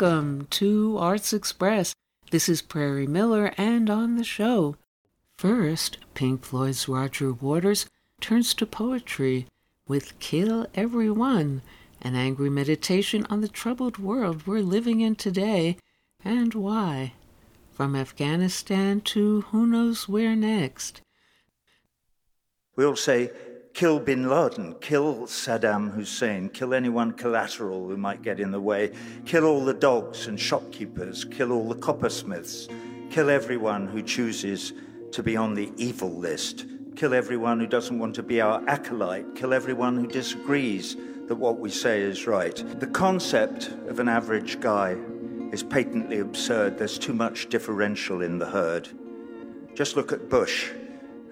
Welcome to Arts Express. This is Prairie Miller, and on the show. First, Pink Floyd's Roger Waters turns to poetry with Kill Everyone, an angry meditation on the troubled world we're living in today and why. From Afghanistan to who knows where next. We'll say, kill bin Laden, kill Saddam Hussein, kill anyone collateral who might get in the way, kill all the dogs and shopkeepers, kill all the coppersmiths, kill everyone who chooses to be on the evil list, kill everyone who doesn't want to be our acolyte, kill everyone who disagrees that what we say is right. The concept of an average guy is patently absurd. There's too much differential in the herd. Just look at Bush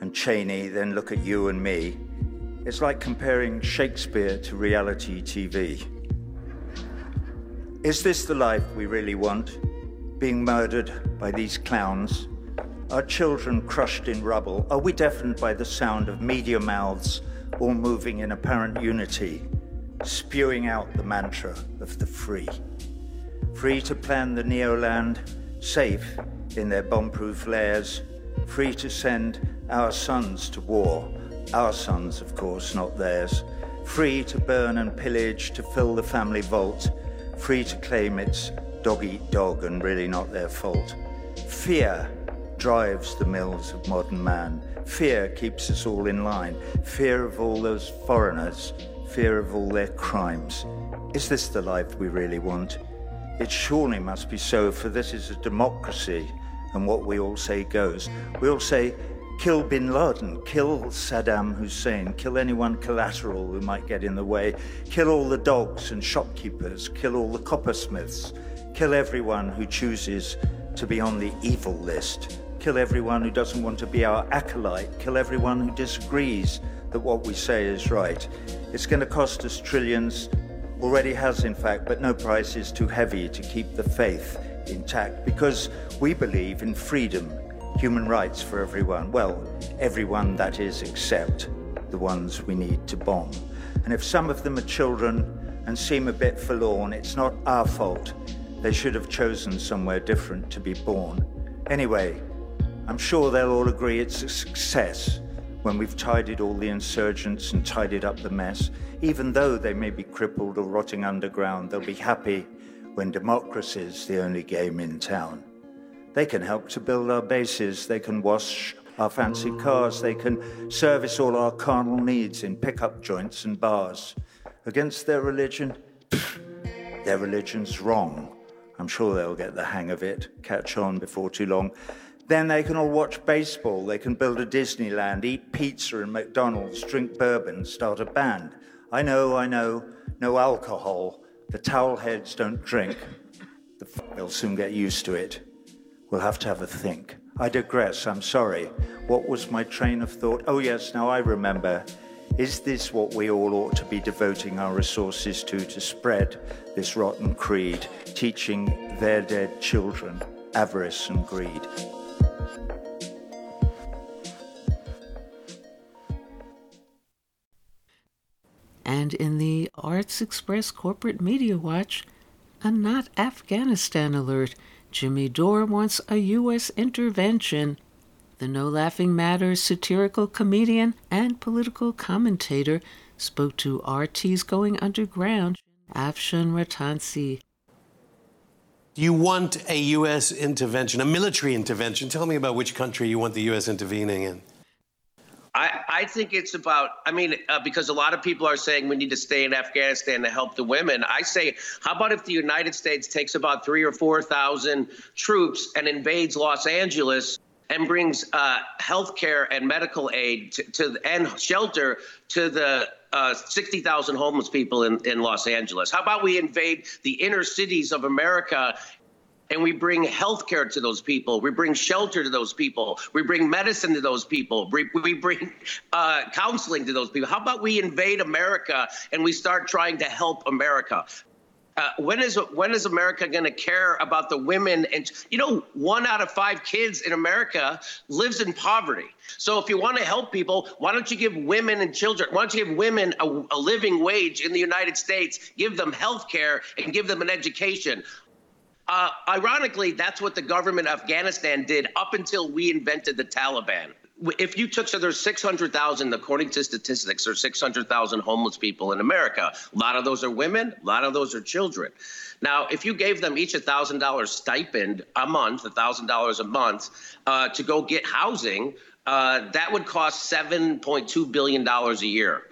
and Cheney, then look at you and me. It's like comparing Shakespeare to reality TV. Is this the life we really want? Being murdered by these clowns? Our children crushed in rubble? Are we deafened by the sound of media mouths all moving in apparent unity, spewing out the mantra of the free? Free to plan the Neoland, safe in their bomb-proof lairs, free to send our sons to war our sons, of course, not theirs, free to burn and pillage to fill the family vault, free to claim it's dog eat dog and really not their fault. Fear drives the mills of modern man. Fear keeps us all in line. Fear of all those foreigners, fear of all their crimes. Is this the life we really want? It surely must be so, for this is a democracy, and what we all say goes. We all say, kill bin Laden, kill Saddam Hussein, kill anyone collateral who might get in the way, kill all the dogs and shopkeepers, kill all the coppersmiths, kill everyone who chooses to be on the evil list, kill everyone who doesn't want to be our acolyte, kill everyone who disagrees that what we say is right. It's going to cost us trillions, already has in fact, but no price is too heavy to keep the faith intact because we believe in freedom human rights for everyone. Well, everyone that is, except the ones we need to bomb. And if some of them are children and seem a bit forlorn, it's not our fault. They should have chosen somewhere different to be born. Anyway, I'm sure they'll all agree it's a success when we've tidied all the insurgents and tidied up the mess. Even though they may be crippled or rotting underground, they'll be happy when democracy's the only game in town. They can help to build our bases. They can wash our fancy cars. They can service all our carnal needs in pickup joints and bars. Against their religion, their religion's wrong. I'm sure they'll get the hang of it, catch on before too long. Then they can all watch baseball. They can build a Disneyland, eat pizza and McDonald's, drink bourbon, start a band. I know, I know, no alcohol. The towel heads don't drink. The f- they'll soon get used to it. We'll have to have a think. I digress, I'm sorry. What was my train of thought? Oh, yes, now I remember. Is this what we all ought to be devoting our resources to, to spread this rotten creed, teaching their dead children avarice and greed? And in the Arts Express Corporate Media Watch, a not Afghanistan alert Jimmy Dore wants a U.S. intervention. The No Laughing Matters satirical comedian and political commentator spoke to RT's Going Underground, Afshin Rattansi. Do you want a U.S. intervention, a military intervention? Tell me about which country you want the U.S. intervening in. I, I think it's about, I mean, uh, because a lot of people are saying we need to stay in Afghanistan to help the women. I say, how about if the United States takes about three or 4,000 troops and invades Los Angeles and brings uh, health care and medical aid to, to and shelter to the uh, 60,000 homeless people in, in Los Angeles? How about we invade the inner cities of America and we bring health care to those people. We bring shelter to those people. We bring medicine to those people. We, we bring uh, counseling to those people. How about we invade America and we start trying to help America? Uh, when is when is America going to care about the women? And you know, one out of five kids in America lives in poverty. So if you want to help people, why don't you give women and children? Why don't you give women a, a living wage in the United States? Give them health care and give them an education. Uh, ironically, that's what the government of Afghanistan did up until we invented the Taliban. If you took, so there's 600,000, according to statistics, there's 600,000 homeless people in America. A lot of those are women, a lot of those are children. Now, if you gave them each a $1,000 stipend a month, a $1,000 a month, uh, to go get housing, uh, that would cost $7.2 billion a year.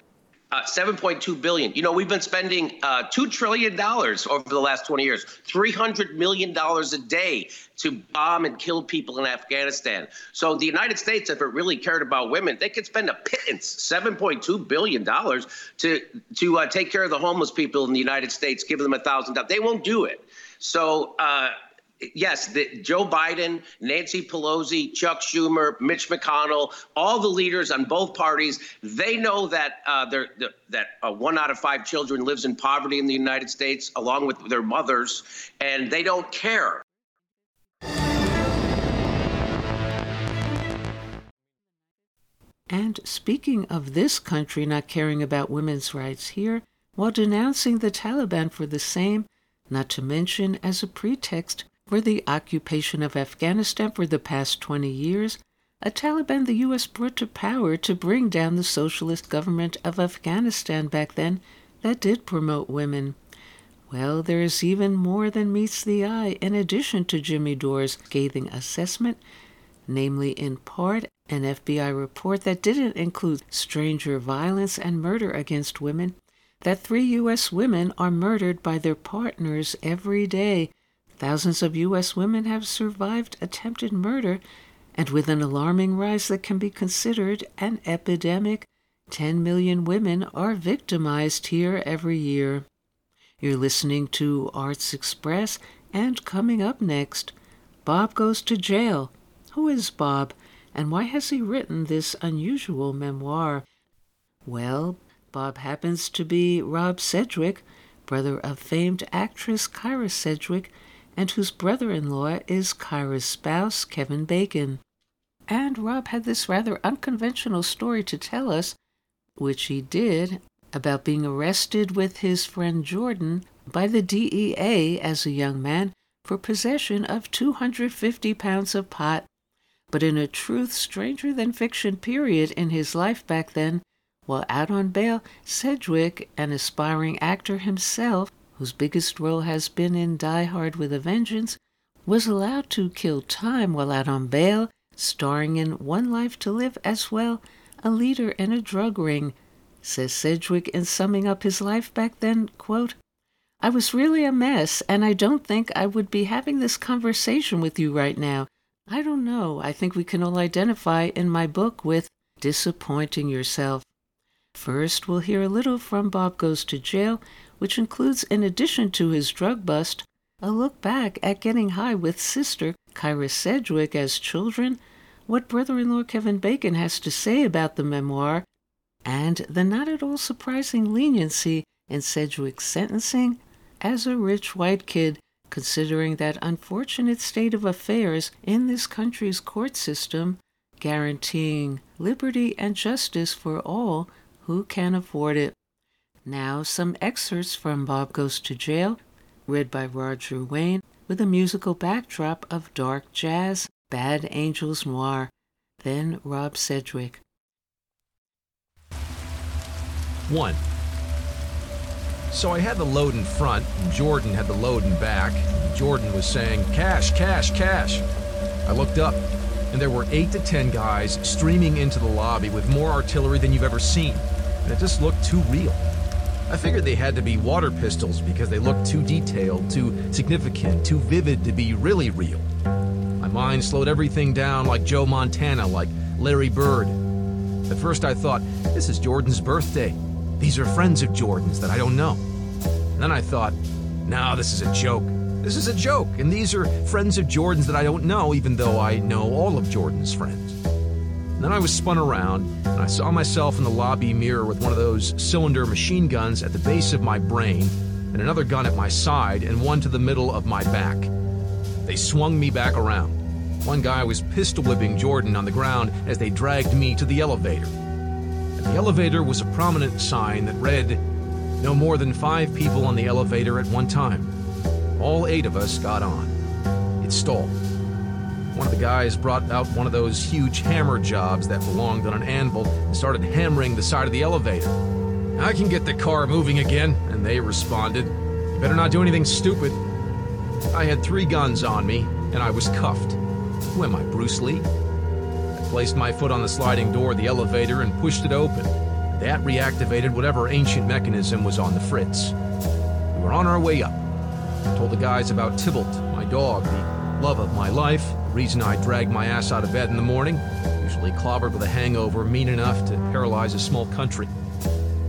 Uh, 7.2 billion. You know, we've been spending uh, two trillion dollars over the last 20 years, 300 million dollars a day to bomb and kill people in Afghanistan. So the United States, if it really cared about women, they could spend a pittance, 7.2 billion dollars, to to uh, take care of the homeless people in the United States, give them a thousand dollars. They won't do it. So uh, yes, the, Joe Biden, Nancy Pelosi, Chuck Schumer, Mitch McConnell, all the leaders on both parties, they know that uh, that uh, one out of five children lives in poverty in the United States, along with their mothers, and they don't care. And speaking of this country not caring about women's rights here, while denouncing the Taliban for the same, not to mention as a pretext for the occupation of Afghanistan for the past 20 years, a Taliban the U.S. brought to power to bring down the socialist government of Afghanistan back then that did promote women. Well, there is even more than meets the eye in addition to Jimmy Dore's scathing assessment, namely, in part, an FBI report that didn't include stranger violence and murder against women, that three U.S. women are murdered by their partners every day Thousands of U.S. women have survived attempted murder, and with an alarming rise that can be considered an epidemic, 10 million women are victimized here every year. You're listening to Arts Express, and coming up next, Bob Goes to Jail. Who is Bob, and why has he written this unusual memoir? Well, Bob happens to be Rob Sedgwick, brother of famed actress Kyra Sedgwick, and whose brother in law is Kyra's spouse, Kevin Bacon. And Rob had this rather unconventional story to tell us, which he did, about being arrested with his friend Jordan by the DEA as a young man for possession of 250 pounds of pot. But in a truth stranger than fiction period in his life back then, while out on bail, Sedgwick, an aspiring actor himself, whose biggest role has been in Die Hard with a Vengeance, was allowed to kill time while out on bail, starring in One Life to Live as well, a leader in a drug ring. Says Sedgwick in summing up his life back then, quote, I was really a mess, and I don't think I would be having this conversation with you right now. I don't know. I think we can all identify in my book with disappointing yourself. First, we'll hear a little from Bob Goes to Jail, which includes, in addition to his drug bust, a look back at getting high with sister Kyra Sedgwick as children, what brother in law Kevin Bacon has to say about the memoir, and the not at all surprising leniency in Sedgwick's sentencing as a rich white kid, considering that unfortunate state of affairs in this country's court system, guaranteeing liberty and justice for all who can afford it. Now, some excerpts from Bob Goes to Jail, read by Roger Wayne, with a musical backdrop of dark jazz, Bad Angels Noir. Then Rob Sedgwick. 1. So I had the load in front, and Jordan had the load in back. Jordan was saying, Cash, cash, cash. I looked up, and there were 8 to 10 guys streaming into the lobby with more artillery than you've ever seen. And it just looked too real. I figured they had to be water pistols because they looked too detailed, too significant, too vivid to be really real. My mind slowed everything down like Joe Montana, like Larry Bird. At first I thought, this is Jordan's birthday. These are friends of Jordan's that I don't know. And then I thought, no, this is a joke. This is a joke, and these are friends of Jordan's that I don't know, even though I know all of Jordan's friends. And then I was spun around, and I saw myself in the lobby mirror with one of those cylinder machine guns at the base of my brain, and another gun at my side, and one to the middle of my back. They swung me back around. One guy was pistol whipping Jordan on the ground as they dragged me to the elevator. At the elevator was a prominent sign that read, No more than five people on the elevator at one time. All eight of us got on. It stalled. One of the guys brought out one of those huge hammer jobs that belonged on an anvil and started hammering the side of the elevator. I can get the car moving again, and they responded. You better not do anything stupid. I had three guns on me, and I was cuffed. Who am I, Bruce Lee? I placed my foot on the sliding door of the elevator and pushed it open. That reactivated whatever ancient mechanism was on the fritz. We were on our way up. I told the guys about Tybalt, my dog, the love of my life, reason I dragged my ass out of bed in the morning, usually clobbered with a hangover mean enough to paralyze a small country.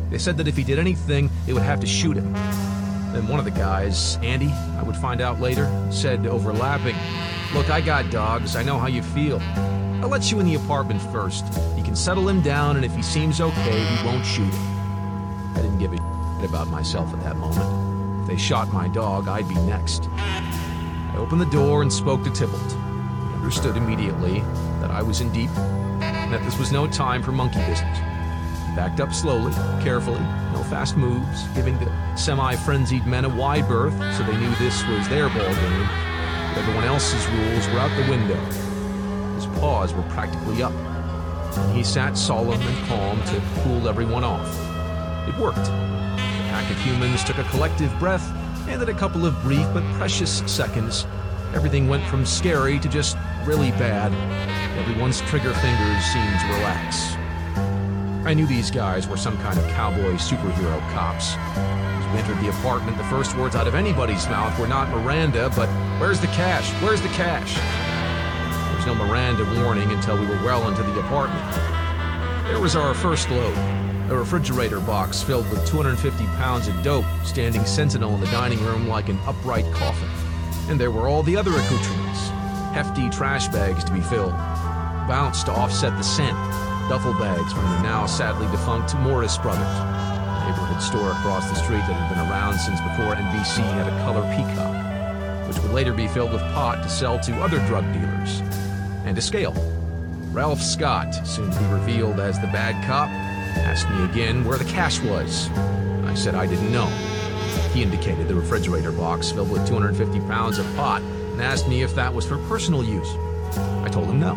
They said that if he did anything, they would have to shoot him. Then one of the guys, Andy, I would find out later, said, overlapping, Look, I got dogs. I know how you feel. I'll let you in the apartment first. You can settle him down, and if he seems okay, we won't shoot him. I didn't give a shit about myself at that moment. If they shot my dog, I'd be next. I opened the door and spoke to Tybalt. Understood immediately that I was in deep, and that this was no time for monkey business backed up slowly, carefully, no fast moves, giving the semi-frenzied men a wide berth so they knew this was their ball game. Everyone else's rules were out the window. His paws were practically up, he sat solemn and calm to cool everyone off. It worked. The pack of humans took a collective breath, and in a couple of brief but precious seconds, everything went from scary to just really bad. Everyone's trigger fingers seemed to relax. I knew these guys were some kind of cowboy superhero cops. As we entered the apartment, the first words out of anybody's mouth were not Miranda, but where's the cash? Where's the cash? There was no Miranda warning until we were well into the apartment. There was our first load a refrigerator box filled with 250 pounds of dope, standing sentinel in the dining room like an upright coffin. And there were all the other accoutrements hefty trash bags to be filled, bounced to offset the scent, duffel bags from the now sadly defunct Morris Brothers, neighborhood store across the street that had been around since before NBC had a color peacock, which would later be filled with pot to sell to other drug dealers, and a scale. Ralph Scott, soon to be revealed as the bad cop, asked me again where the cash was. I said I didn't know. He indicated the refrigerator box filled with 250 pounds of pot and asked me if that was for personal use. I told him no.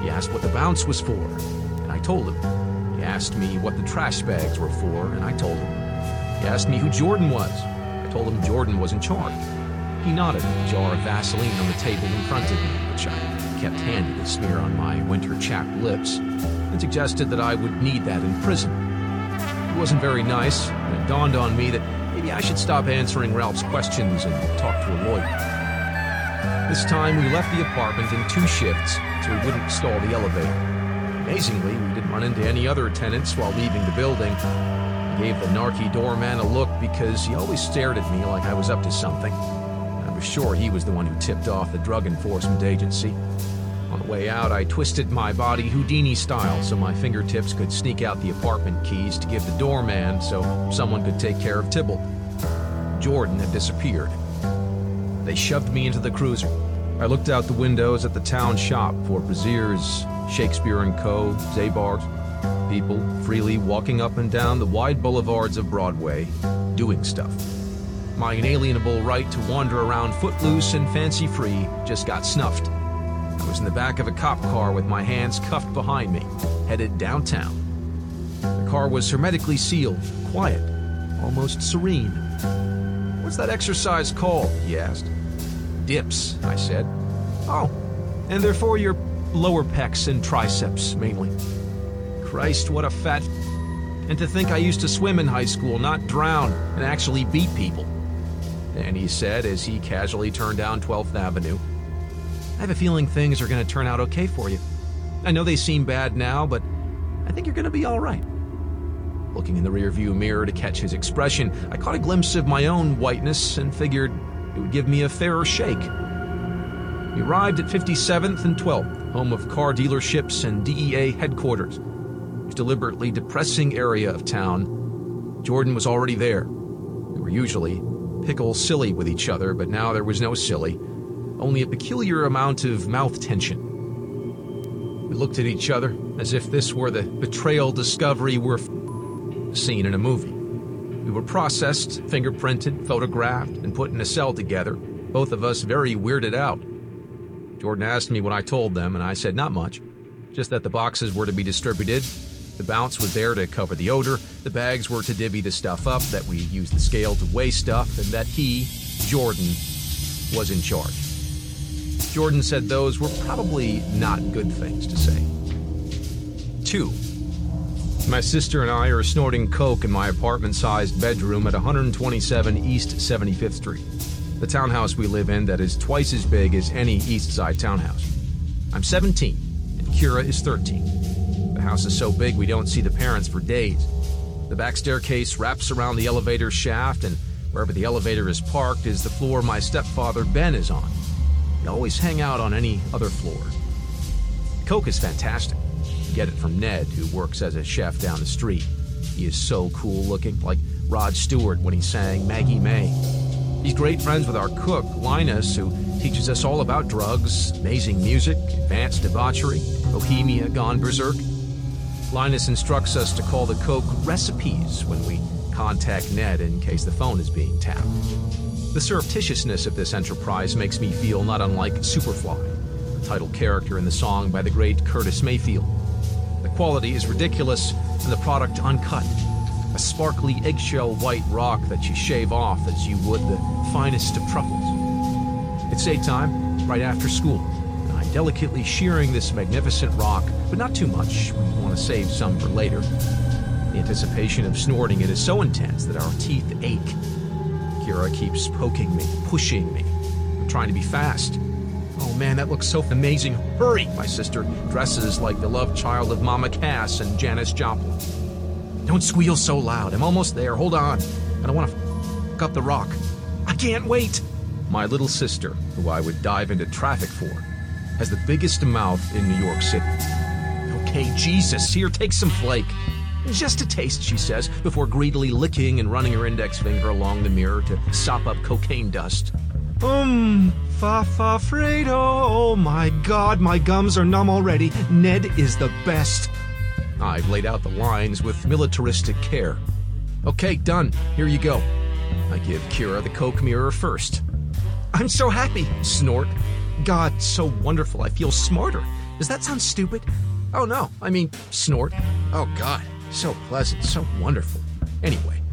He asked what the bounce was for, and I told him. He asked me what the trash bags were for, and I told him. He asked me who Jordan was. I told him Jordan was in charge. He nodded at a jar of Vaseline on the table in front of me, which I kept handy to smear on my winter chapped lips, and suggested that I would need that in prison. He wasn't very nice, and it dawned on me that maybe I should stop answering Ralph's questions and talk to a lawyer. This time we left the apartment in two shifts so we wouldn't stall the elevator. Amazingly, we didn't run into any other tenants while leaving the building. I gave the narky doorman a look because he always stared at me like I was up to something. I was sure he was the one who tipped off the drug enforcement agency. On the way out, I twisted my body Houdini style so my fingertips could sneak out the apartment keys to give the doorman so someone could take care of Tybalt. Jordan had disappeared. They shoved me into the cruiser. I looked out the windows at the town shop for Braziers, Shakespeare Co., Zabar's, people freely walking up and down the wide boulevards of Broadway, doing stuff. My inalienable right to wander around footloose and fancy free just got snuffed. I was in the back of a cop car with my hands cuffed behind me, headed downtown. The car was hermetically sealed, quiet, almost serene. What's that exercise called? he asked. Dips, I said. Oh, and they're for your lower pecs and triceps, mainly. Christ, what a fat. And to think I used to swim in high school, not drown, and actually beat people. And he said as he casually turned down 12th Avenue, I have a feeling things are going to turn out okay for you. I know they seem bad now, but I think you're going to be all right. Looking in the rearview mirror to catch his expression, I caught a glimpse of my own whiteness and figured it would give me a fairer shake. We arrived at 57th and 12th, home of car dealerships and DEA headquarters. A deliberately depressing area of town. Jordan was already there. We were usually pickle silly with each other, but now there was no silly, only a peculiar amount of mouth tension. We looked at each other as if this were the betrayal discovery we're seen in a movie. We were processed, fingerprinted, photographed, and put in a cell together, both of us very weirded out. Jordan asked me what I told them, and I said not much. Just that the boxes were to be distributed, the bounce was there to cover the odor, the bags were to divvy the stuff up, that we used the scale to weigh stuff, and that he, Jordan, was in charge. Jordan said those were probably not good things to say. Two, my sister and I are snorting coke in my apartment sized bedroom at 127 East 75th Street, the townhouse we live in that is twice as big as any East Side townhouse. I'm 17, and Kyra is 13. The house is so big we don't see the parents for days. The back staircase wraps around the elevator shaft, and wherever the elevator is parked is the floor my stepfather Ben is on. We always hang out on any other floor. Coke is fantastic. Get it from Ned, who works as a chef down the street. He is so cool looking, like Rod Stewart when he sang Maggie May. He's great friends with our cook, Linus, who teaches us all about drugs, amazing music, advanced debauchery, Bohemia gone berserk. Linus instructs us to call the Coke recipes when we contact Ned in case the phone is being tapped. The surreptitiousness of this enterprise makes me feel not unlike Superfly, the title character in the song by the great Curtis Mayfield. Quality is ridiculous and the product uncut. A sparkly eggshell white rock that you shave off as you would the finest of truffles. It's daytime, right after school, and I'm delicately shearing this magnificent rock, but not too much. We want to save some for later. The anticipation of snorting it is so intense that our teeth ache. Kyra keeps poking me, pushing me. I'm trying to be fast. Oh man, that looks so amazing. Hurry! My sister dresses like the love child of Mama Cass and Janis Joplin. Don't squeal so loud. I'm almost there. Hold on. I don't want to f up the rock. I can't wait. My little sister, who I would dive into traffic for, has the biggest mouth in New York City. Okay, Jesus, here, take some flake. Just a taste, she says, before greedily licking and running her index finger along the mirror to sop up cocaine dust. Um, fa. Oh my god, my gums are numb already. Ned is the best. I've laid out the lines with militaristic care. Okay, done. Here you go. I give Kyra the Coke mirror first. I'm so happy, snort. God, so wonderful. I feel smarter. Does that sound stupid? Oh no, I mean, snort. Oh God, so pleasant, so wonderful. Anyway.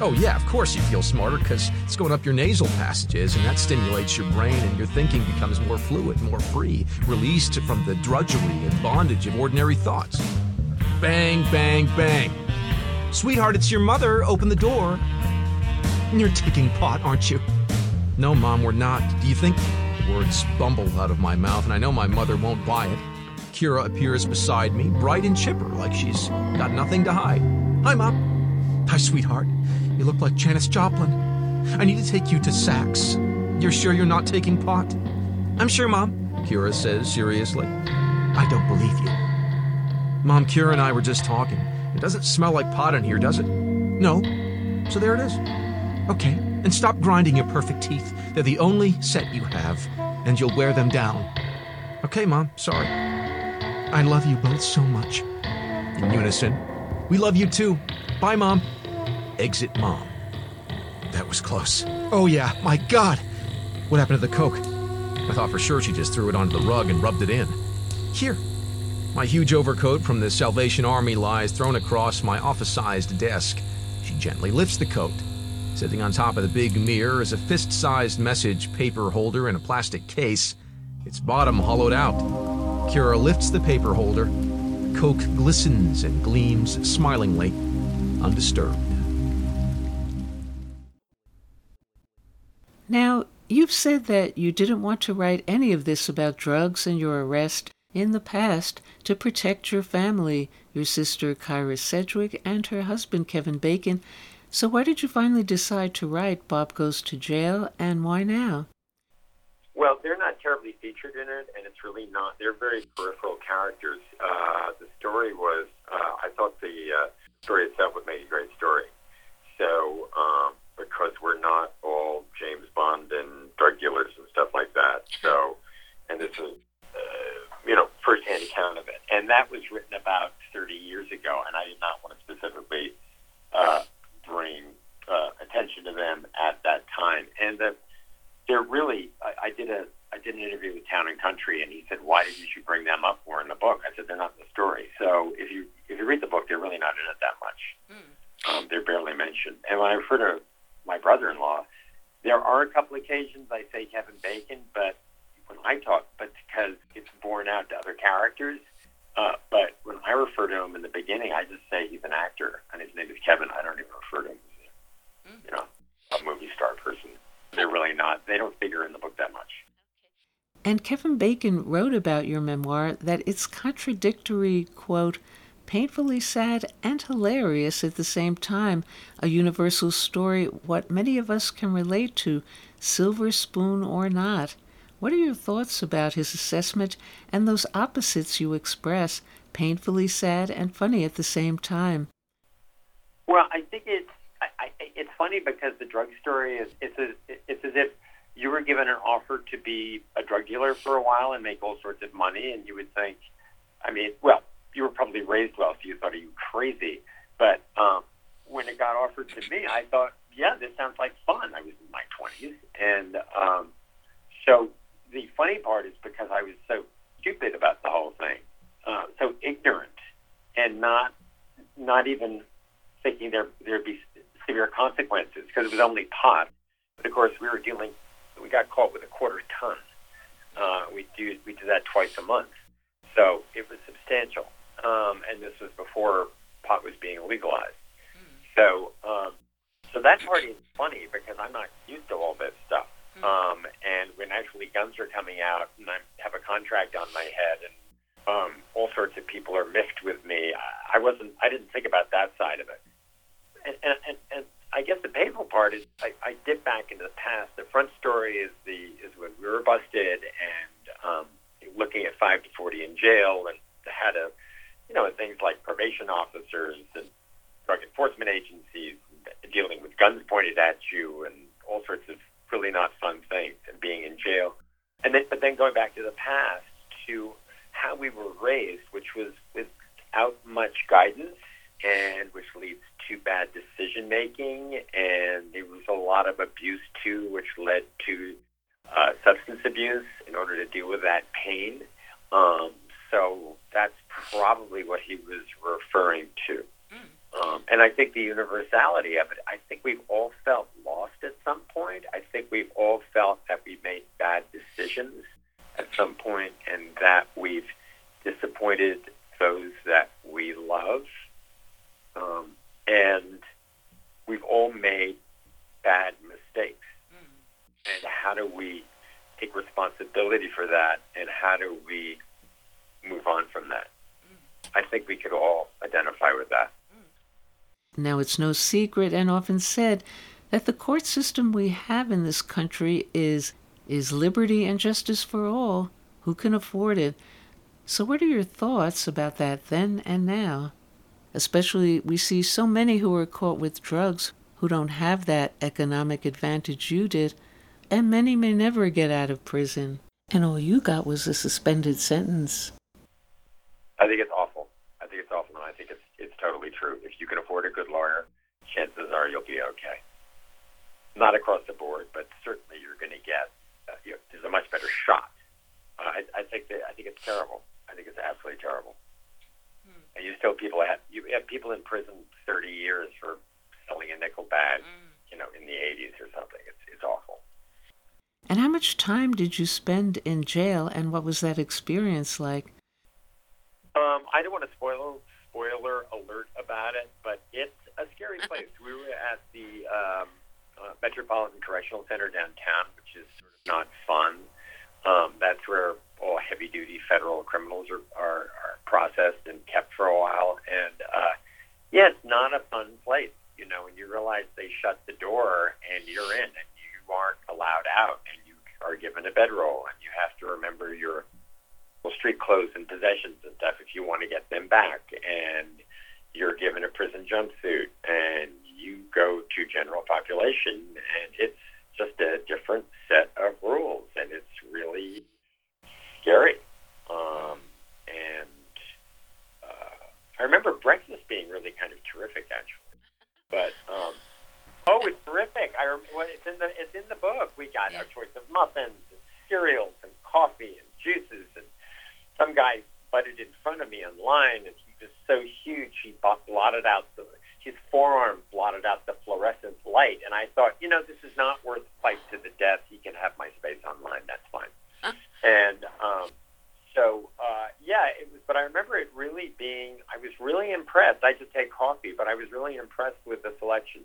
Oh, yeah, of course you feel smarter because it's going up your nasal passages and that stimulates your brain and your thinking becomes more fluid, more free, released from the drudgery and bondage of ordinary thoughts. Bang, bang, bang. Sweetheart, it's your mother. Open the door. You're taking pot, aren't you? No, Mom, we're not. Do you think? The words bumble out of my mouth, and I know my mother won't buy it. Kyra appears beside me, bright and chipper, like she's got nothing to hide. Hi, Mom. Hi, sweetheart. You look like Janis Joplin. I need to take you to Saks. You're sure you're not taking pot? I'm sure, Mom, Kyra says seriously. I don't believe you. Mom, Kyra and I were just talking. It doesn't smell like pot in here, does it? No. So there it is. Okay, and stop grinding your perfect teeth. They're the only set you have, and you'll wear them down. Okay, Mom, sorry. I love you both so much. In unison, we love you too. Bye, Mom. Exit Mom. That was close. Oh, yeah, my God. What happened to the Coke? I thought for sure she just threw it onto the rug and rubbed it in. Here. My huge overcoat from the Salvation Army lies thrown across my office sized desk. She gently lifts the coat. Sitting on top of the big mirror is a fist sized message paper holder in a plastic case, its bottom hollowed out. Kyra lifts the paper holder. Coke glistens and gleams smilingly, undisturbed. Now, you've said that you didn't want to write any of this about drugs and your arrest in the past to protect your family, your sister Kyra Sedgwick, and her husband Kevin Bacon. So, why did you finally decide to write Bob Goes to Jail, and why now? Well, they're not terribly featured in it, and it's really not. They're very peripheral characters. Uh, the story was, uh, I thought the uh, story itself would make a great story. So, um, because we're not all James Bond and drug dealers and stuff like that. Uh-huh. So, and this is, uh, you know, firsthand account of it. And that was written about 30 years ago, and I did not want to specifically uh, bring uh, attention to them at that time. And the, they're really, I, I did a I did an interview with Town and Country, and he said, "Why didn't you bring them up more in the book?" I said, "They're not in the story. So if you if you read the book, they're really not in it that much. Mm. Um, they're barely mentioned. And when I refer to my brother-in-law, there are a couple occasions I say Kevin Bacon, but when I talk, but because it's borne out to other characters. Uh, but when I refer to him in the beginning, I just say he's an actor, and his name is Kevin. I don't even refer to him as, you know, a movie star person. They're really not. They don't figure in the book that much. And Kevin Bacon wrote about your memoir that it's contradictory, quote, painfully sad and hilarious at the same time, a universal story, what many of us can relate to, silver spoon or not. What are your thoughts about his assessment and those opposites you express, painfully sad and funny at the same time? Well, I think it's I, I, it's funny because the drug story is it's a, it's as if you were given an offer to be a drug dealer for a while and make all sorts of money, and you would think, I mean, well, you were probably raised well, so you thought, are you crazy? But um, when it got offered to me, I thought, yeah, this sounds like fun. I was in my 20s. And um, so the funny part is because I was so stupid about the whole thing, uh, so ignorant, and not not even thinking there there'd be severe consequences because it was only pot. But of course, we were dealing. We got caught with a quarter ton. Uh, we do we did that twice a month, so it was substantial um, and this was before pot was being legalized. So, um, so that part is funny because I'm not used to all this stuff. Mm. Um, and when actually guns are coming out, and I have a contract on my head, and um, all sorts of people are miffed with me, I wasn't. I didn't think about that side of it. And, and, and, and I guess the painful part is I, I dip back into the past. The front story is the is when we were busted and um, looking at five to forty in jail and had a you know, things like probation officers and drug enforcement agencies dealing with guns pointed at you and all sorts of really not fun things and being in jail. And then, but then going back to the past to how we were raised, which was without much guidance and which leads to bad decision making. And there was a lot of abuse too, which led to uh, substance abuse in order to deal with that pain. Um, so that's probably what he was referring to. Mm. Um, and I think the universality of it, I think we've all felt lost at some point. I think we've all felt that we made bad decisions at some point and that we've disappointed those that we love. Um, and we've all made bad mistakes. Mm. And how do we take responsibility for that? And how do we move on from that. I think we could all identify with that. Now, it's no secret and often said that the court system we have in this country is is liberty and justice for all who can afford it. So, what are your thoughts about that then and now? Especially, we see so many who are caught with drugs who don't have that economic advantage you did, and many may never get out of prison. And all you got was a suspended sentence. I think it's awful. I think it's awful, and I think it's it's totally true. If you can afford a good lawyer, chances are you'll be okay. Not across the board, but certainly you're going to get. Uh, you know, there's a much better shot. Uh, I, I think that I think it's terrible. I think it's absolutely terrible. Hmm. And you still people have you have people in prison 30 years for selling a nickel bag, mm. you know, in the 80s or something. It's it's awful. And how much time did you spend in jail, and what was that experience like? Um, I don't want to spoil spoiler alert about it, but it's a scary place. we were at the um, uh, Metropolitan Correctional Center downtown, which is sort of not fun. Um, that's where all heavy duty federal criminals are, are, are processed and kept for a while. And uh, yeah, it's not a fun place. You know, when you realize they shut the door and you're in and you aren't allowed out and you are given a bedroll and you have to remember your street clothes and possessions and stuff if you want to get them back. And you're given a prison jumpsuit and you go to general population and it's just a different set of rules and it's really scary. Um, and uh, I remember breakfast being really kind of terrific actually. But um, oh, it's terrific! I remember well, it's in the it's in the book. We got our choice of muffins, and cereals, and coffee, and juices, and some guy butted in front of me in line, and he was so huge he blotted out the his forearm blotted out the fluorescent light, and I thought, you know, this is not worth a fight to the death. He can have my space online. That's fine. and um, so, uh, yeah, it was. But I remember it really being. I was really impressed. I just take coffee, but I was really impressed with the selection.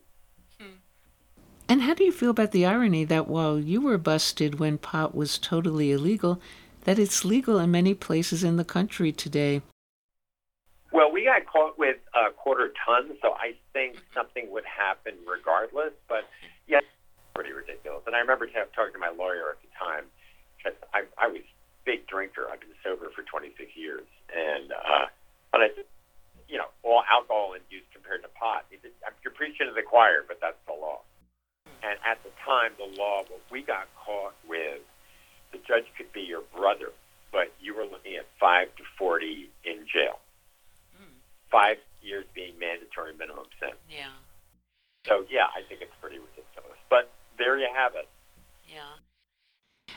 And how do you feel about the irony that while you were busted when pot was totally illegal, that it's legal in many places in the country today? Well, we got caught with a quarter ton, so I think something would happen regardless. But yeah, pretty ridiculous. And I remember talking to my lawyer at the time I, I was a big drinker. I've been sober for 26 years, and uh, but I, you know, all alcohol and use compared to pot. You're preaching to the choir, but that's the law. And at the time, the law, what we got caught with, the judge could be your brother, but you were looking at five to 40 in jail hmm. five years being mandatory minimum sentence. Yeah. So yeah, I think it's pretty ridiculous. But there you have it. Yeah.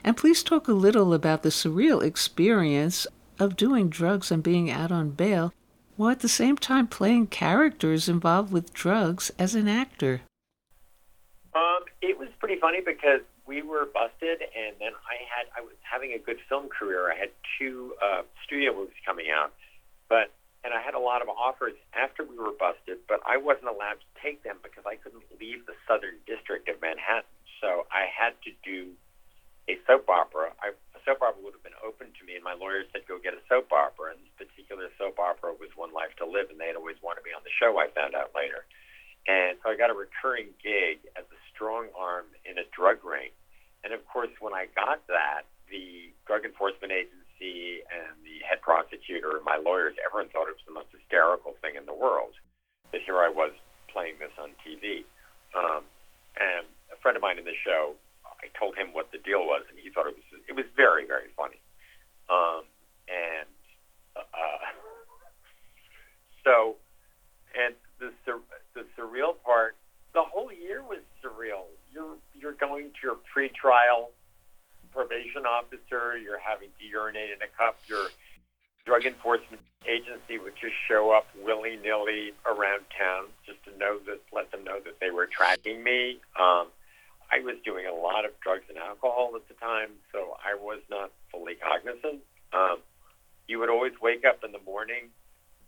And please talk a little about the surreal experience of doing drugs and being out on bail, while at the same time playing characters involved with drugs as an actor. Um, it was pretty funny because we were busted, and then I had I was having a good film career. I had two uh, studio movies coming out, but and I had a lot of offers after we were busted, but I wasn't allowed to take them because I couldn't leave the Southern District of Manhattan. So I had to do a soap opera. I, a soap opera would have been open to me, and my lawyer said, "Go get a soap opera." And this particular soap opera was One Life to Live, and they had always wanted me on the show. I found out later, and so I got a recurring gig as a strong arm in a drug ring. And of course, when I got that, the Drug Enforcement Agency and the head prosecutor and my lawyers, everyone thought it was the most hysterical thing in the world that here I was playing this on TV. Um, and a friend of mine in the show, I told him what the deal was, and he thought it was it was very very funny. Um, and uh, so, and the sur- the surreal part, the whole year was surreal. You're you're going to your pretrial probation officer, you're having to urinate in a cup, your drug enforcement agency would just show up willy nilly around town just to know that, let them know that they were tracking me. Um, I was doing a lot of drugs and alcohol at the time, so I was not fully cognizant. Um, you would always wake up in the morning.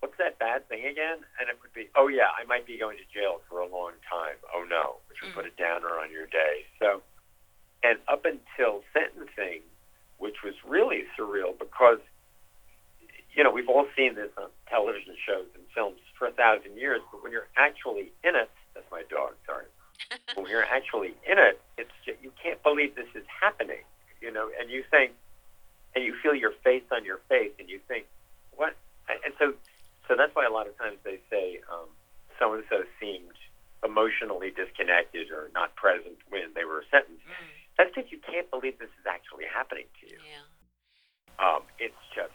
What's that bad thing again? And it would be, oh yeah, I might be going to jail for a long time. Oh no, which would mm. put a downer on your day. So and up until sentencing, which was really surreal because, you know, we've all seen this on television shows and films for a thousand years, but when you're actually in it, that's my dog, sorry. when you're actually in it, it's just, you can't believe this is happening, you know, and you think, and you feel your face on your face, and you think, what? And so, so that's why a lot of times they say um, so and so seemed emotionally disconnected or not present when they were sentenced. Mm. That's because you can't believe this is actually happening to you. Yeah. Um, it's just,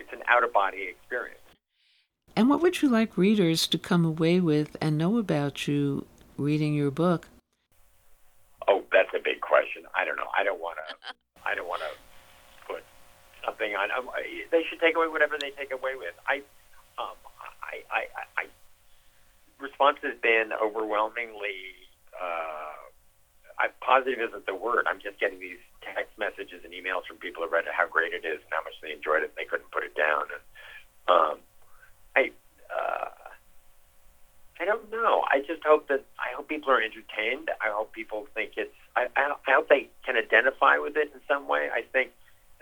it's an out of body experience. And what would you like readers to come away with and know about you reading your book? Oh, that's a big question. I don't know. I don't want to. I don't want to put something on. Um, they should take away whatever they take away with. I, um, I, I, I, response has been overwhelmingly. Uh, I, positive isn't the word. I'm just getting these text messages and emails from people who read it, how great it is, and how much they enjoyed it, and they couldn't put it down. And um, I, uh, I don't know. I just hope that I hope people are entertained. I hope people think it's. I, I, I hope they can identify with it in some way. I think.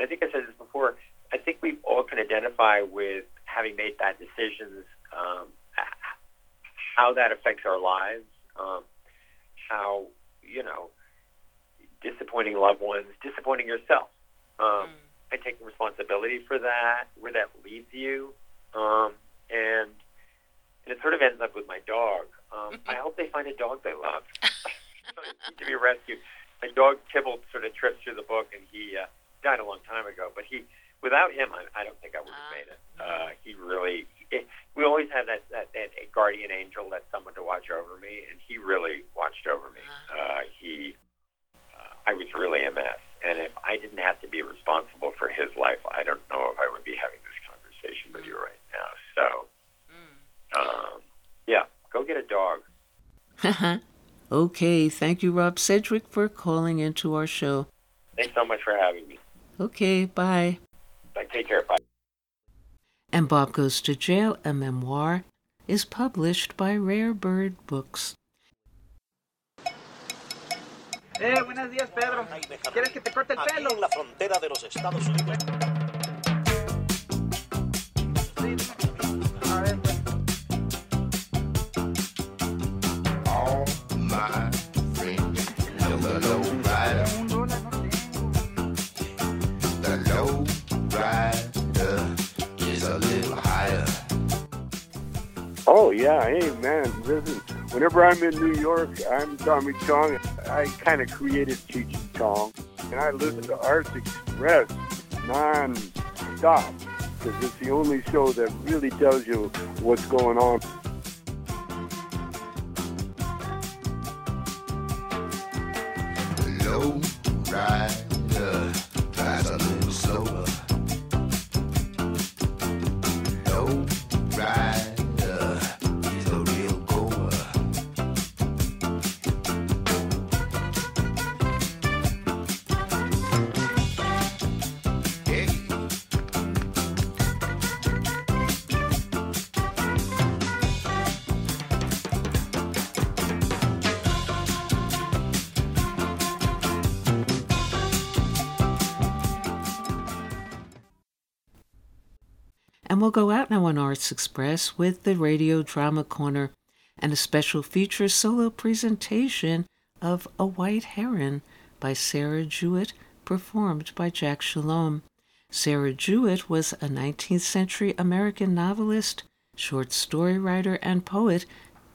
I think I said this before. I think we all can identify with having made bad decisions. Um, how that affects our lives. Um, how you know disappointing loved ones, disappointing yourself. Um, I take responsibility for that, where that leads you, um, and and it sort of ends up with my dog. Um, I hope they find a dog they love. to be rescued. My dog Tybalt sort of trips through the book, and he uh, died a long time ago. But he, without him, I, I don't think I would have Ah. made it. Uh, he really. It, we always had that, that that guardian angel, that someone to watch over me, and he really watched over me. Uh, he, uh, I was really a mess, and if I didn't have to be responsible for his life, I don't know if I would be having this conversation with you right now. So, um, yeah, go get a dog. okay, thank you, Rob Sedgwick, for calling into our show. Thanks so much for having me. Okay, bye. Bye. Take care. Bye. And Bob Goes to Jail, a memoir, is published by Rare Bird Books. Eh, buenos días, Pedro. ¿Quieres que te corte el pelo? Aquí en la frontera de los Estados Unidos. Little higher. Oh yeah, hey man, listen. Whenever I'm in New York, I'm Tommy Chong. I kind of created Cheech and Chong, and I listen to Arts Express non-stop because it's the only show that really tells you what's going on. And we'll go out now on Arts Express with the Radio Drama Corner and a special feature solo presentation of A White Heron by Sarah Jewett, performed by Jack Shalom. Sarah Jewett was a 19th century American novelist, short story writer, and poet,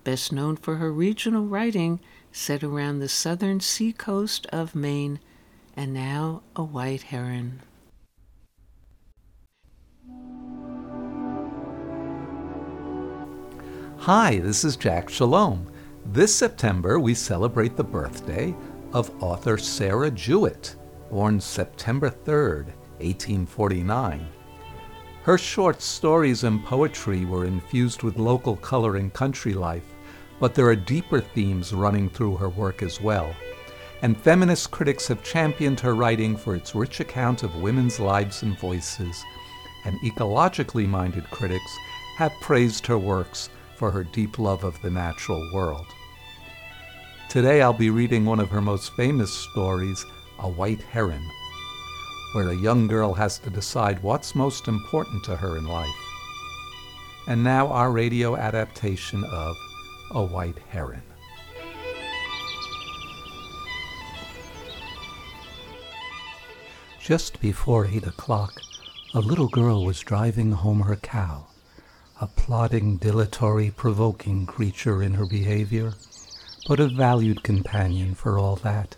best known for her regional writing set around the southern seacoast of Maine, and now A White Heron. Hi, this is Jack Shalom. This September, we celebrate the birthday of author Sarah Jewett, born September 3rd, 1849. Her short stories and poetry were infused with local color and country life, but there are deeper themes running through her work as well. And feminist critics have championed her writing for its rich account of women's lives and voices, and ecologically minded critics have praised her works for her deep love of the natural world. Today I'll be reading one of her most famous stories, A White Heron, where a young girl has to decide what's most important to her in life. And now our radio adaptation of A White Heron. Just before eight o'clock, a little girl was driving home her cow a plodding, dilatory, provoking creature in her behavior, but a valued companion for all that.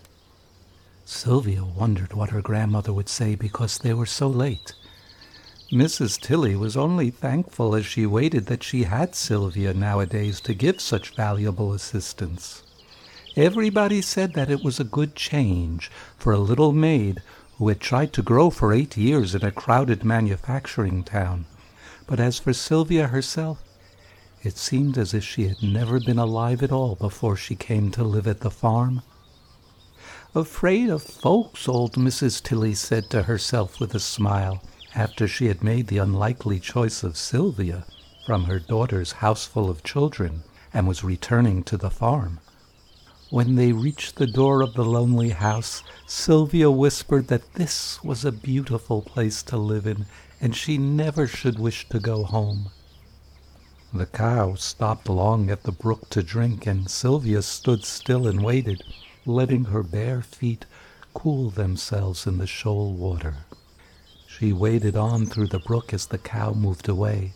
Sylvia wondered what her grandmother would say because they were so late. Mrs. Tilley was only thankful as she waited that she had Sylvia nowadays to give such valuable assistance. Everybody said that it was a good change for a little maid who had tried to grow for eight years in a crowded manufacturing town. But as for Sylvia herself, it seemed as if she had never been alive at all before she came to live at the farm. Afraid of folks, old Mrs. Tilley said to herself with a smile, after she had made the unlikely choice of Sylvia from her daughter's houseful of children and was returning to the farm. When they reached the door of the lonely house, Sylvia whispered that this was a beautiful place to live in and she never should wish to go home. The cow stopped long at the brook to drink, and Sylvia stood still and waited, letting her bare feet cool themselves in the shoal water. She waded on through the brook as the cow moved away,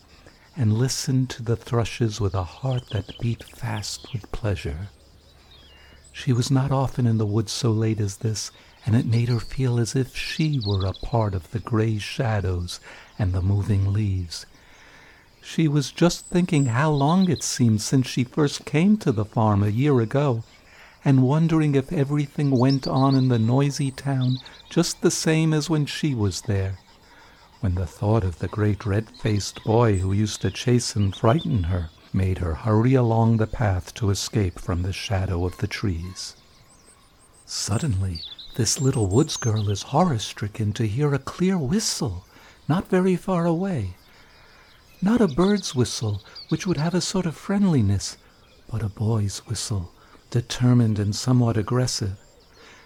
and listened to the thrushes with a heart that beat fast with pleasure. She was not often in the woods so late as this, and it made her feel as if she were a part of the gray shadows and the moving leaves. She was just thinking how long it seemed since she first came to the farm a year ago, and wondering if everything went on in the noisy town just the same as when she was there, when the thought of the great red-faced boy who used to chase and frighten her made her hurry along the path to escape from the shadow of the trees. Suddenly, this little woods girl is horror stricken to hear a clear whistle not very far away. Not a bird's whistle, which would have a sort of friendliness, but a boy's whistle, determined and somewhat aggressive.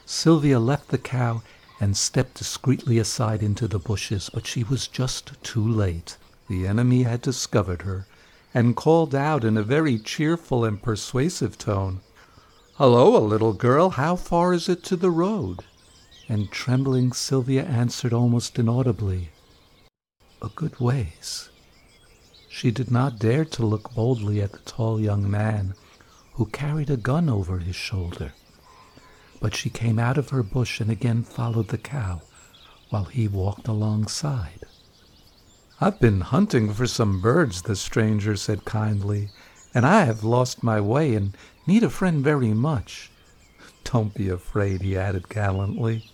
Sylvia left the cow and stepped discreetly aside into the bushes, but she was just too late. The enemy had discovered her and called out in a very cheerful and persuasive tone, Hello, little girl, how far is it to the road? And trembling Sylvia answered almost inaudibly, A good ways. She did not dare to look boldly at the tall young man who carried a gun over his shoulder. But she came out of her bush and again followed the cow while he walked alongside. I've been hunting for some birds, the stranger said kindly, and I have lost my way and need a friend very much. Don't be afraid, he added gallantly.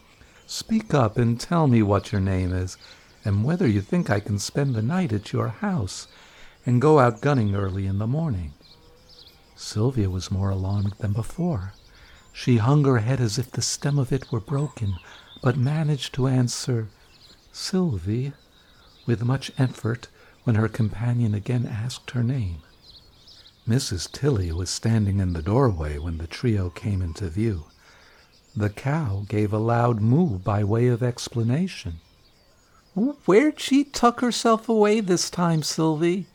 Speak up and tell me what your name is, and whether you think I can spend the night at your house and go out gunning early in the morning. Sylvia was more alarmed than before. She hung her head as if the stem of it were broken, but managed to answer, Sylvie, with much effort when her companion again asked her name. Mrs. Tilley was standing in the doorway when the trio came into view. The cow gave a loud moo by way of explanation. Where'd she tuck herself away this time, Sylvie?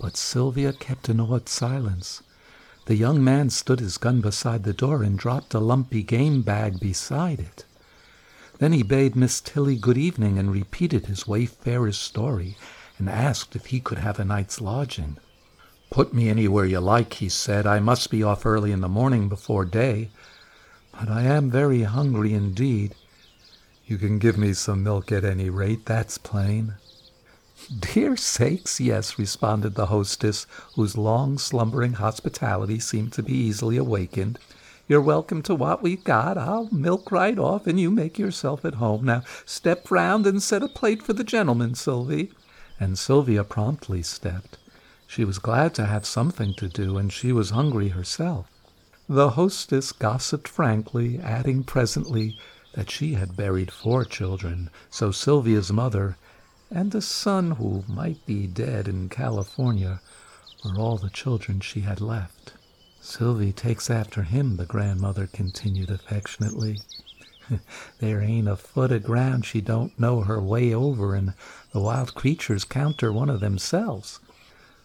But Sylvia kept an awed silence. The young man stood his gun beside the door and dropped a lumpy game bag beside it. Then he bade Miss Tilley good evening and repeated his wayfarer's story and asked if he could have a night's lodging. Put me anywhere you like, he said. I must be off early in the morning before day. But I am very hungry indeed. You can give me some milk at any rate, that's plain. Dear sakes, yes, responded the hostess, whose long slumbering hospitality seemed to be easily awakened. You're welcome to what we've got. I'll milk right off, and you make yourself at home. Now step round and set a plate for the gentleman, Sylvie. And Sylvia promptly stepped. She was glad to have something to do, and she was hungry herself. The hostess gossiped frankly, adding presently that she had buried four children, so Sylvia's mother and a son who might be dead in California were all the children she had left. Sylvie takes after him, the grandmother continued affectionately. there ain't a foot of ground she don't know her way over, and the wild creatures count her one of themselves.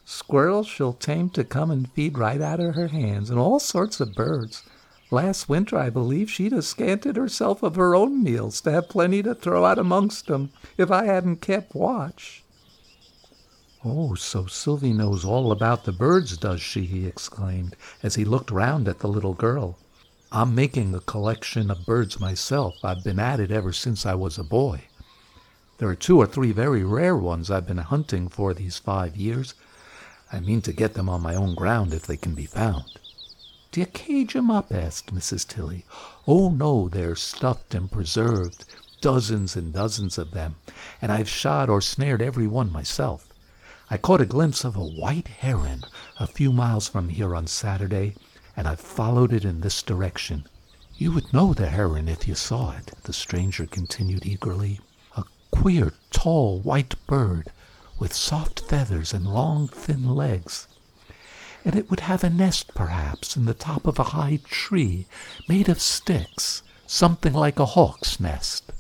Squirrels she'll tame to come and feed right out of her hands, and all sorts of birds. Last winter, I believe, she'd have scanted herself of her own meals to have plenty to throw out amongst 'em if I hadn't kept watch. Oh, so Sylvie knows all about the birds, does she? he exclaimed, as he looked round at the little girl. I'm making a collection of birds myself. I've been at it ever since I was a boy. There are two or three very rare ones I've been hunting for these five years. I mean to get them on my own ground if they can be found. Do you cage 'em up? asked Mrs. Tilley. Oh, no, they're stuffed and preserved, dozens and dozens of them, and I've shot or snared every one myself. I caught a glimpse of a white heron a few miles from here on Saturday, and I've followed it in this direction. You would know the heron if you saw it, the stranger continued eagerly. A queer, tall, white bird, with soft feathers and long, thin legs and it would have a nest, perhaps, in the top of a high tree made of sticks, something like a hawk's nest.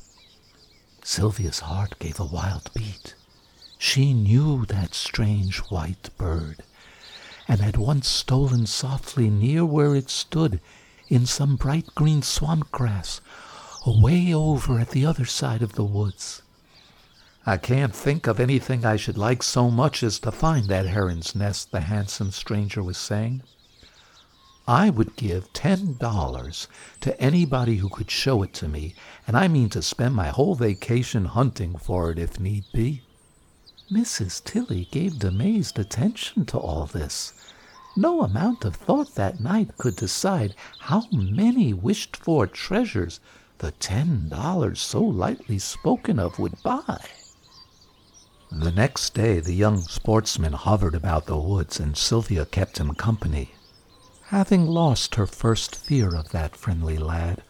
Sylvia's heart gave a wild beat. She knew that strange white bird, and had once stolen softly near where it stood in some bright green swamp grass, away over at the other side of the woods. I can't think of anything I should like so much as to find that heron's nest, the handsome stranger was saying. I would give ten dollars to anybody who could show it to me, and I mean to spend my whole vacation hunting for it if need be. Mrs. Tilley gave amazed attention to all this. No amount of thought that night could decide how many wished for treasures the ten dollars so lightly spoken of would buy. The next day the young sportsman hovered about the woods, and Sylvia kept him company. Having lost her first fear of that friendly lad,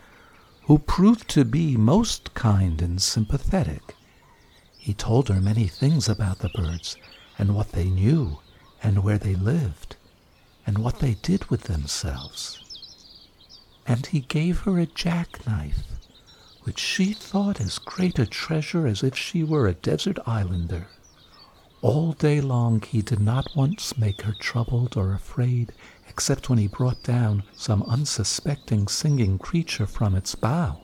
who proved to be most kind and sympathetic, he told her many things about the birds, and what they knew, and where they lived, and what they did with themselves. And he gave her a jackknife, which she thought as great a treasure as if she were a desert islander. All day long he did not once make her troubled or afraid, except when he brought down some unsuspecting singing creature from its bough.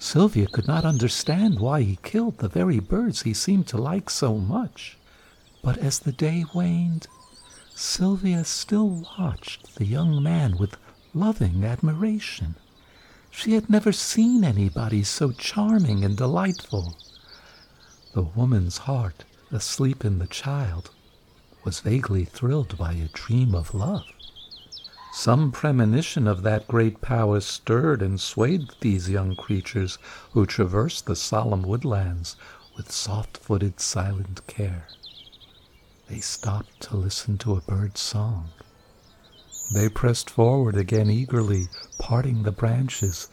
Sylvia could not understand why he killed the very birds he seemed to like so much. But as the day waned, Sylvia still watched the young man with loving admiration. She had never seen anybody so charming and delightful. The woman's heart, asleep in the child, was vaguely thrilled by a dream of love. Some premonition of that great power stirred and swayed these young creatures who traversed the solemn woodlands with soft-footed, silent care. They stopped to listen to a bird's song. They pressed forward again eagerly, parting the branches,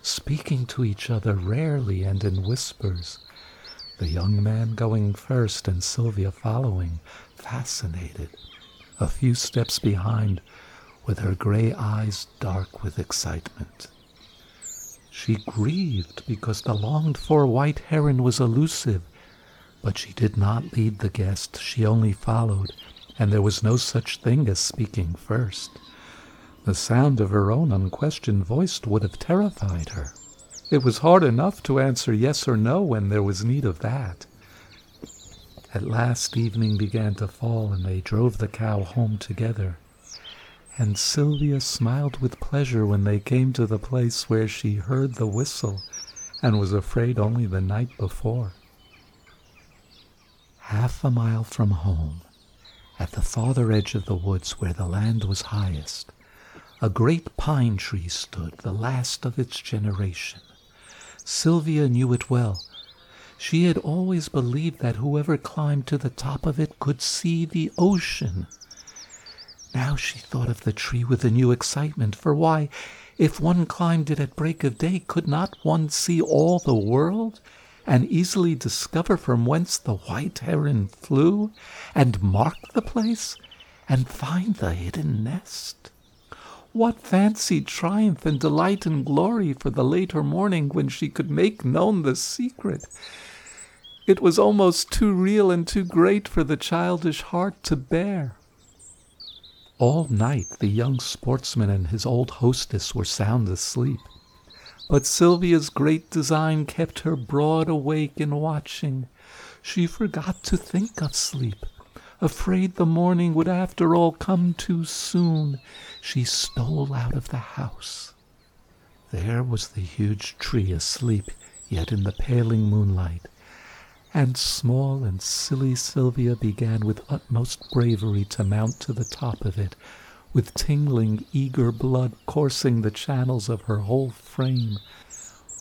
speaking to each other rarely and in whispers, the young man going first and Sylvia following, fascinated, a few steps behind, with her gray eyes dark with excitement. She grieved because the longed for white heron was elusive, but she did not lead the guest, she only followed, and there was no such thing as speaking first. The sound of her own unquestioned voice would have terrified her. It was hard enough to answer yes or no when there was need of that. At last evening began to fall, and they drove the cow home together and Sylvia smiled with pleasure when they came to the place where she heard the whistle and was afraid only the night before. Half a mile from home, at the farther edge of the woods where the land was highest, a great pine tree stood, the last of its generation. Sylvia knew it well. She had always believed that whoever climbed to the top of it could see the ocean. Now she thought of the tree with a new excitement, for why, if one climbed it at break of day, could not one see all the world, and easily discover from whence the white heron flew, and mark the place, and find the hidden nest? What fancied triumph and delight and glory for the later morning when she could make known the secret! It was almost too real and too great for the childish heart to bear. All night the young sportsman and his old hostess were sound asleep, but Sylvia's great design kept her broad awake and watching. She forgot to think of sleep. Afraid the morning would after all come too soon, she stole out of the house. There was the huge tree asleep, yet in the paling moonlight, and small and silly Sylvia began with utmost bravery to mount to the top of it, with tingling, eager blood coursing the channels of her whole frame,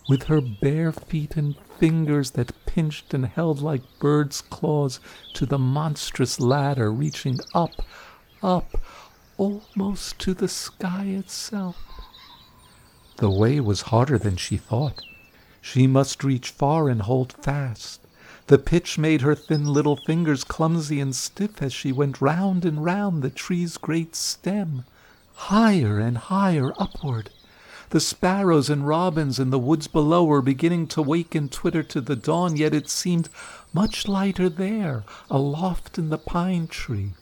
with her bare feet and fingers that pinched and held like birds' claws to the monstrous ladder reaching up, up, almost to the sky itself. The way was harder than she thought. She must reach far and hold fast. The pitch made her thin little fingers clumsy and stiff as she went round and round the tree's great stem, higher and higher upward. The sparrows and robins in the woods below were beginning to wake and twitter to the dawn, yet it seemed much lighter there, aloft in the pine tree.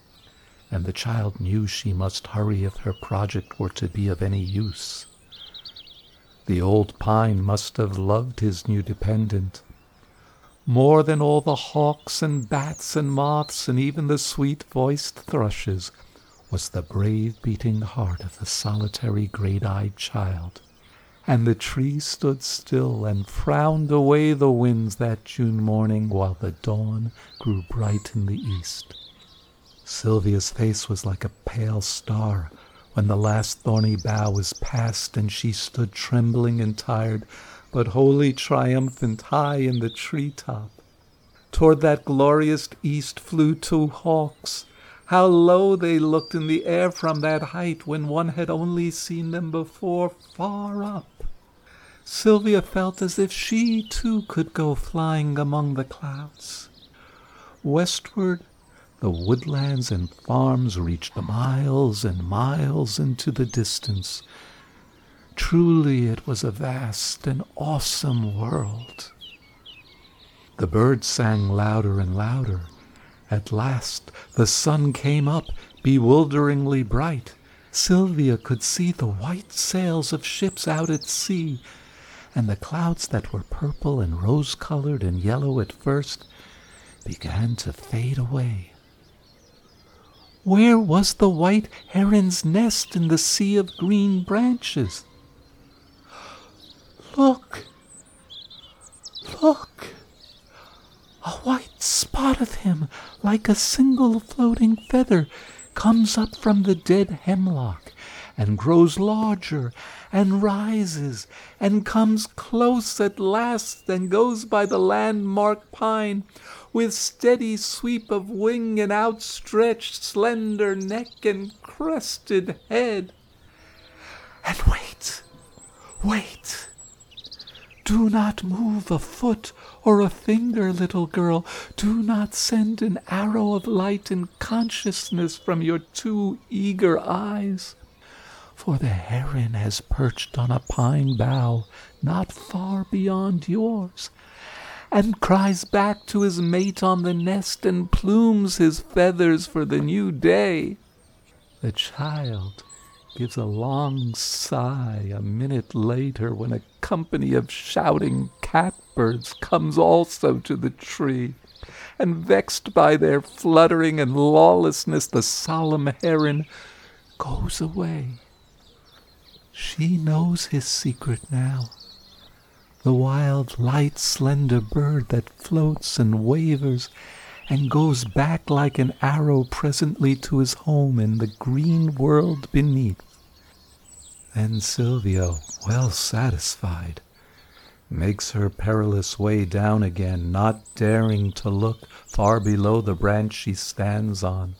And the child knew she must hurry if her project were to be of any use. The old pine must have loved his new dependent more than all the hawks and bats and moths and even the sweet-voiced thrushes, was the brave beating heart of the solitary great-eyed child. And the tree stood still and frowned away the winds that June morning while the dawn grew bright in the east. Sylvia's face was like a pale star when the last thorny bough was past and she stood trembling and tired but wholly triumphant high in the tree top. Toward that glorious east flew two hawks. How low they looked in the air from that height when one had only seen them before far up. Sylvia felt as if she too could go flying among the clouds. Westward, the woodlands and farms reached miles and miles into the distance. Truly, it was a vast and awesome world. The birds sang louder and louder. At last, the sun came up, bewilderingly bright. Sylvia could see the white sails of ships out at sea, and the clouds that were purple and rose colored and yellow at first began to fade away. Where was the white heron's nest in the sea of green branches? Look! Look! A white spot of him, like a single floating feather, comes up from the dead hemlock and grows larger and rises and comes close at last and goes by the landmark pine with steady sweep of wing and outstretched slender neck and crested head. And wait, wait. Do not move a foot or a finger, little girl. Do not send an arrow of light and consciousness from your two eager eyes. For the heron has perched on a pine bough not far beyond yours, and cries back to his mate on the nest and plumes his feathers for the new day. The child gives a long sigh a minute later when a company of shouting catbirds comes also to the tree, and vexed by their fluttering and lawlessness, the solemn heron goes away. She knows his secret now. The wild, light, slender bird that floats and wavers and goes back like an arrow presently to his home in the green world beneath. Then Sylvia, well satisfied, makes her perilous way down again, not daring to look far below the branch she stands on,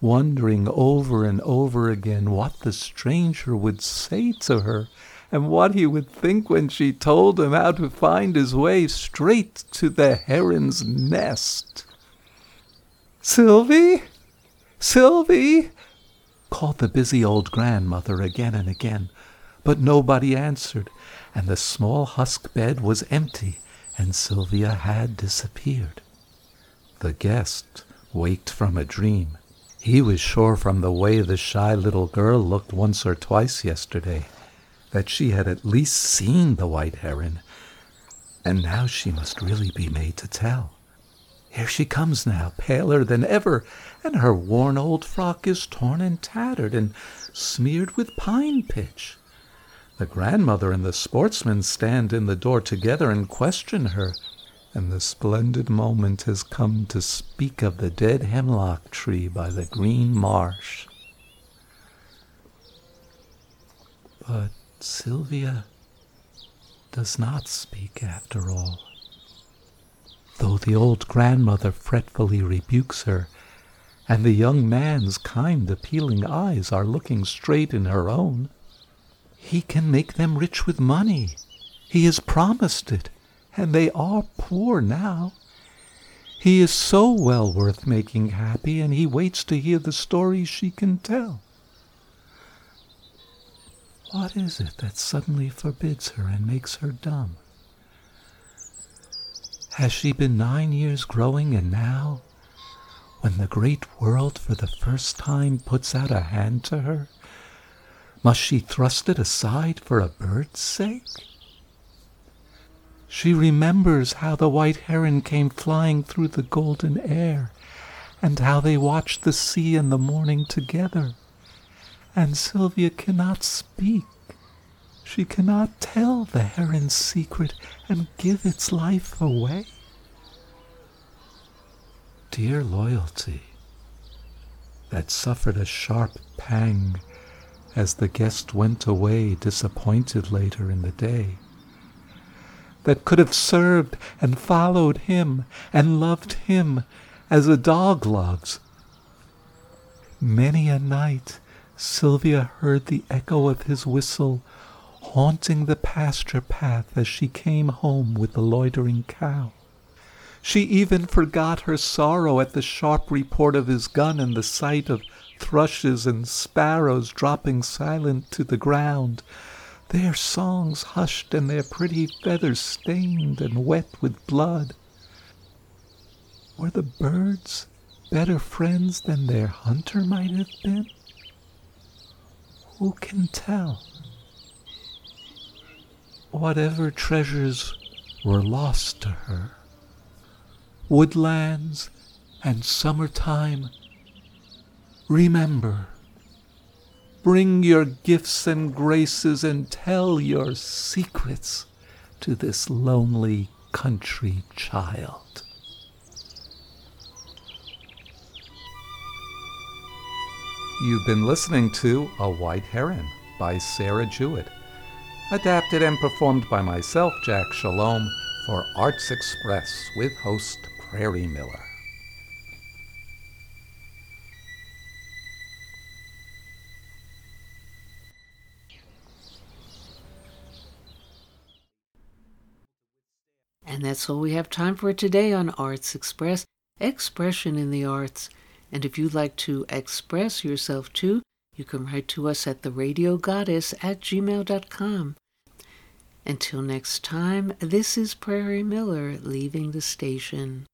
wondering over and over again what the stranger would say to her and what he would think when she told him how to find his way straight to the heron's nest. Sylvie? Sylvie? called the busy old grandmother again and again, but nobody answered, and the small husk bed was empty, and Sylvia had disappeared. The guest waked from a dream. He was sure from the way the shy little girl looked once or twice yesterday that she had at least seen the white heron, and now she must really be made to tell. Here she comes now, paler than ever, and her worn old frock is torn and tattered and smeared with pine pitch. The grandmother and the sportsman stand in the door together and question her, and the splendid moment has come to speak of the dead hemlock tree by the green marsh. But Sylvia does not speak after all. Though the old grandmother fretfully rebukes her, and the young man's kind, appealing eyes are looking straight in her own. He can make them rich with money. He has promised it, and they are poor now. He is so well worth making happy, and he waits to hear the stories she can tell. What is it that suddenly forbids her and makes her dumb? Has she been nine years growing, and now when the great world for the first time puts out a hand to her? Must she thrust it aside for a bird's sake? She remembers how the white heron came flying through the golden air, and how they watched the sea in the morning together. And Sylvia cannot speak. She cannot tell the heron's secret and give its life away. Dear loyalty, that suffered a sharp pang as the guest went away disappointed later in the day. that could have served and followed him and loved him as a dog loves. Many a night Sylvia heard the echo of his whistle haunting the pasture path as she came home with the loitering cow. She even forgot her sorrow at the sharp report of his gun and the sight of thrushes and sparrows dropping silent to the ground, their songs hushed and their pretty feathers stained and wet with blood. Were the birds better friends than their hunter might have been? Who can tell? Whatever treasures were lost to her, woodlands and summertime, remember. Bring your gifts and graces and tell your secrets to this lonely country child. You've been listening to A White Heron by Sarah Jewett, adapted and performed by myself, Jack Shalom, for Arts Express with host Prairie Miller. And that's all we have time for today on Arts Express, Expression in the Arts. And if you'd like to express yourself too, you can write to us at theradiogoddess at gmail.com. Until next time, this is Prairie Miller leaving the station.